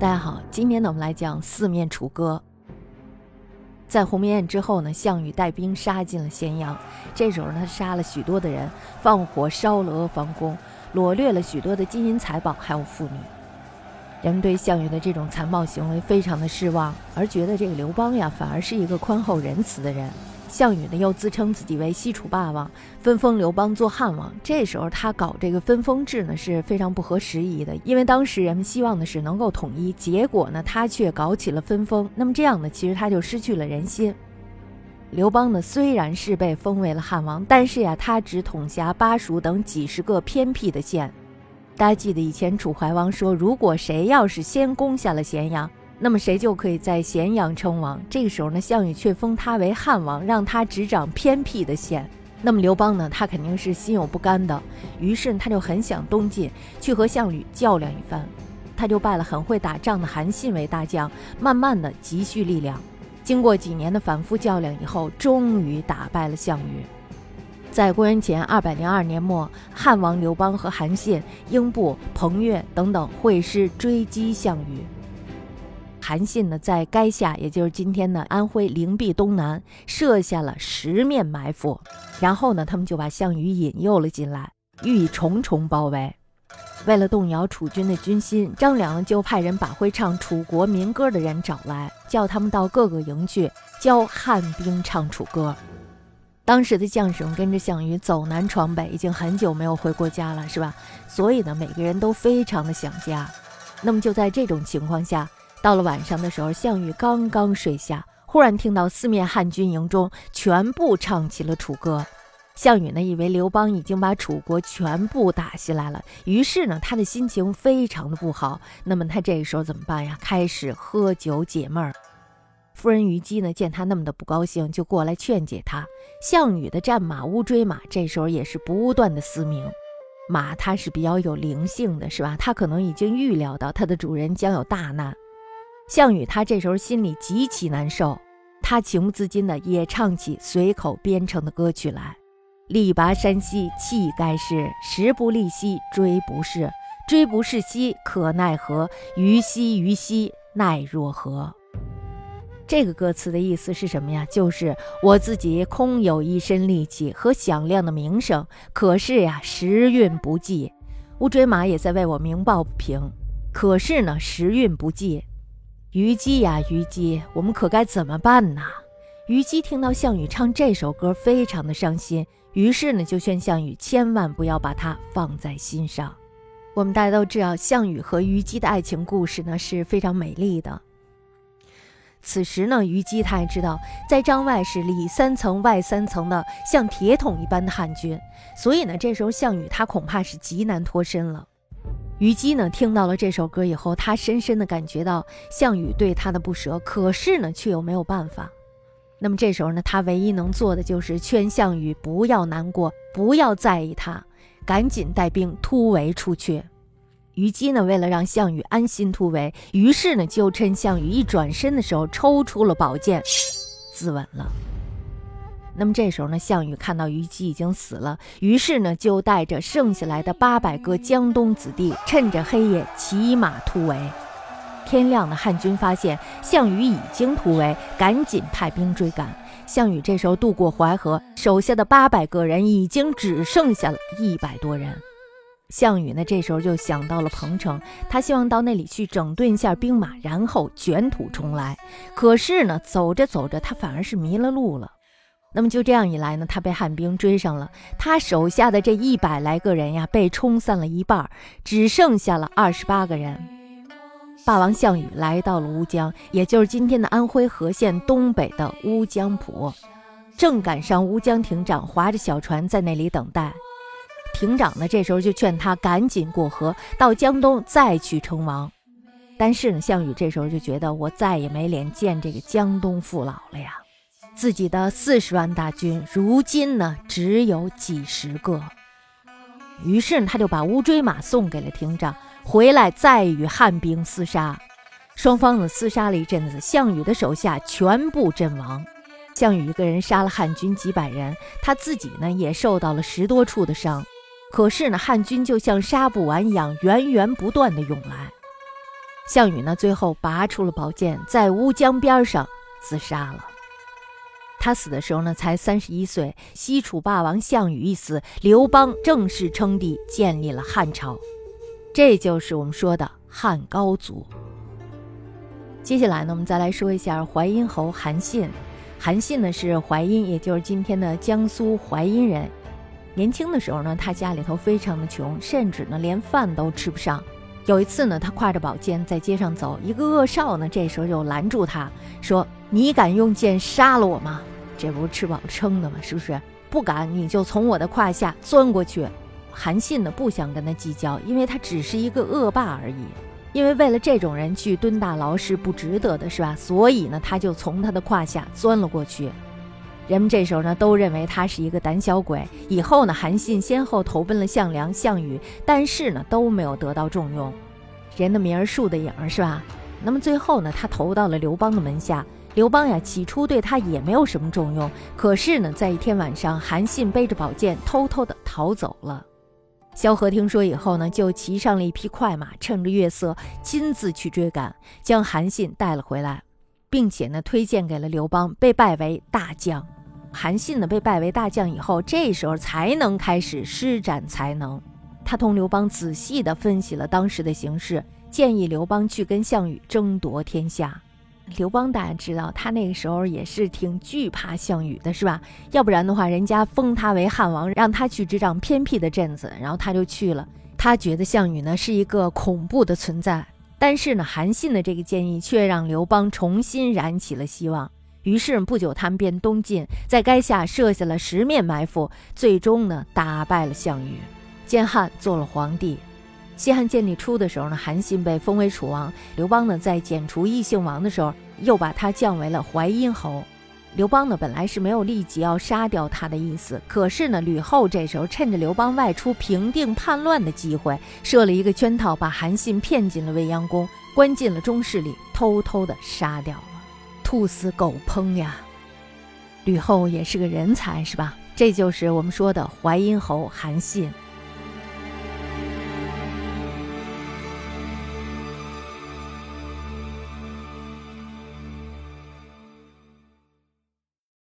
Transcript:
大家好，今天呢，我们来讲四面楚歌。在鸿门宴之后呢，项羽带兵杀进了咸阳。这时候，他杀了许多的人，放火烧了阿房宫，掳掠了许多的金银财宝，还有妇女。人们对项羽的这种残暴行为非常的失望，而觉得这个刘邦呀，反而是一个宽厚仁慈的人。项羽呢，又自称自己为西楚霸王，分封刘邦做汉王。这时候他搞这个分封制呢，是非常不合时宜的，因为当时人们希望的是能够统一，结果呢，他却搞起了分封。那么这样呢，其实他就失去了人心。刘邦呢，虽然是被封为了汉王，但是呀，他只统辖巴蜀等几十个偏僻的县。大家记得以前楚怀王说，如果谁要是先攻下了咸阳。那么谁就可以在咸阳称王？这个时候呢，项羽却封他为汉王，让他执掌偏僻的县。那么刘邦呢，他肯定是心有不甘的，于是他就很想东进去和项羽较量一番。他就拜了很会打仗的韩信为大将，慢慢的积蓄力量。经过几年的反复较量以后，终于打败了项羽。在公元前二百零二年末，汉王刘邦和韩信、英布、彭越等等会师追击项羽。韩信呢，在垓下，也就是今天的安徽灵璧东南，设下了十面埋伏，然后呢，他们就把项羽引诱了进来，予以重重包围。为了动摇楚军的军心，张良就派人把会唱楚国民歌的人找来，叫他们到各个营去教汉兵唱楚歌。当时的将士们跟着项羽走南闯北，已经很久没有回过家了，是吧？所以呢，每个人都非常的想家。那么就在这种情况下。到了晚上的时候，项羽刚刚睡下，忽然听到四面汉军营中全部唱起了楚歌。项羽呢，以为刘邦已经把楚国全部打下来了，于是呢，他的心情非常的不好。那么他这个时候怎么办呀？开始喝酒解闷儿。夫人虞姬呢，见他那么的不高兴，就过来劝解他。项羽的战马乌骓马这时候也是不断的嘶鸣。马它是比较有灵性的，是吧？它可能已经预料到它的主人将有大难。项羽他这时候心里极其难受，他情不自禁的也唱起随口编成的歌曲来：“力拔山兮气盖世，时不利兮骓不逝，骓不逝兮可奈何？虞兮虞兮奈若何？”这个歌词的意思是什么呀？就是我自己空有一身力气和响亮的名声，可是呀时运不济。乌骓马也在为我鸣抱不平，可是呢时运不济。虞姬呀，虞姬，我们可该怎么办呢？虞姬听到项羽唱这首歌，非常的伤心，于是呢，就劝项羽千万不要把它放在心上。我们大家都知道，项羽和虞姬的爱情故事呢是非常美丽的。此时呢，虞姬他也知道，在帐外是里三层外三层的像铁桶一般的汉军，所以呢，这时候项羽他恐怕是极难脱身了。虞姬呢，听到了这首歌以后，她深深的感觉到项羽对她的不舍，可是呢，却又没有办法。那么这时候呢，她唯一能做的就是劝项羽不要难过，不要在意他，赶紧带兵突围出去。虞姬呢，为了让项羽安心突围，于是呢，就趁项羽一转身的时候，抽出了宝剑，自刎了。那么这时候呢，项羽看到虞姬已经死了，于是呢就带着剩下来的八百个江东子弟，趁着黑夜骑马突围。天亮的汉军发现项羽已经突围，赶紧派兵追赶。项羽这时候渡过淮河，手下的八百个人已经只剩下了一百多人。项羽呢这时候就想到了彭城，他希望到那里去整顿一下兵马，然后卷土重来。可是呢，走着走着，他反而是迷了路了。那么就这样一来呢，他被汉兵追上了。他手下的这一百来个人呀，被冲散了一半，只剩下了二十八个人。霸王项羽来到了乌江，也就是今天的安徽和县东北的乌江浦，正赶上乌江亭长划着小船在那里等待。亭长呢，这时候就劝他赶紧过河，到江东再去称王。但是呢，项羽这时候就觉得，我再也没脸见这个江东父老了呀。自己的四十万大军，如今呢只有几十个。于是他就把乌骓马送给了亭长，回来再与汉兵厮杀。双方呢厮杀了一阵子，项羽的手下全部阵亡。项羽一个人杀了汉军几百人，他自己呢也受到了十多处的伤。可是呢，汉军就像杀不完一样，源源不断的涌来。项羽呢，最后拔出了宝剑，在乌江边上自杀了。他死的时候呢，才三十一岁。西楚霸王项羽一死，刘邦正式称帝，建立了汉朝。这就是我们说的汉高祖。接下来呢，我们再来说一下淮阴侯韩信。韩信呢是淮阴，也就是今天的江苏淮阴人。年轻的时候呢，他家里头非常的穷，甚至呢连饭都吃不上。有一次呢，他挎着宝剑在街上走，一个恶少呢这时候就拦住他说：“你敢用剑杀了我吗？”这不是吃饱撑的吗？是不是？不敢，你就从我的胯下钻过去。韩信呢不想跟他计较，因为他只是一个恶霸而已。因为为了这种人去蹲大牢是不值得的，是吧？所以呢，他就从他的胯下钻了过去。人们这时候呢都认为他是一个胆小鬼。以后呢，韩信先后投奔了项梁、项羽，但是呢都没有得到重用。人的名儿树的影儿，是吧？那么最后呢，他投到了刘邦的门下。刘邦呀，起初对他也没有什么重用。可是呢，在一天晚上，韩信背着宝剑偷偷的逃走了。萧何听说以后呢，就骑上了一匹快马，趁着月色亲自去追赶，将韩信带了回来，并且呢，推荐给了刘邦，被拜为大将。韩信呢，被拜为大将以后，这时候才能开始施展才能。他同刘邦仔细地分析了当时的形势，建议刘邦去跟项羽争夺天下。刘邦大家知道，他那个时候也是挺惧怕项羽的，是吧？要不然的话，人家封他为汉王，让他去执掌偏僻的镇子，然后他就去了。他觉得项羽呢是一个恐怖的存在。但是呢，韩信的这个建议却让刘邦重新燃起了希望。于是不久，他们便东进，在垓下设下了十面埋伏，最终呢打败了项羽，建汉做了皇帝。西汉建立初的时候呢，韩信被封为楚王。刘邦呢，在剪除异姓王的时候，又把他降为了淮阴侯。刘邦呢，本来是没有立即要杀掉他的意思，可是呢，吕后这时候趁着刘邦外出平定叛乱的机会，设了一个圈套，把韩信骗进了未央宫，关进了中室里，偷偷的杀掉了。兔死狗烹呀！吕后也是个人才，是吧？这就是我们说的淮阴侯韩信。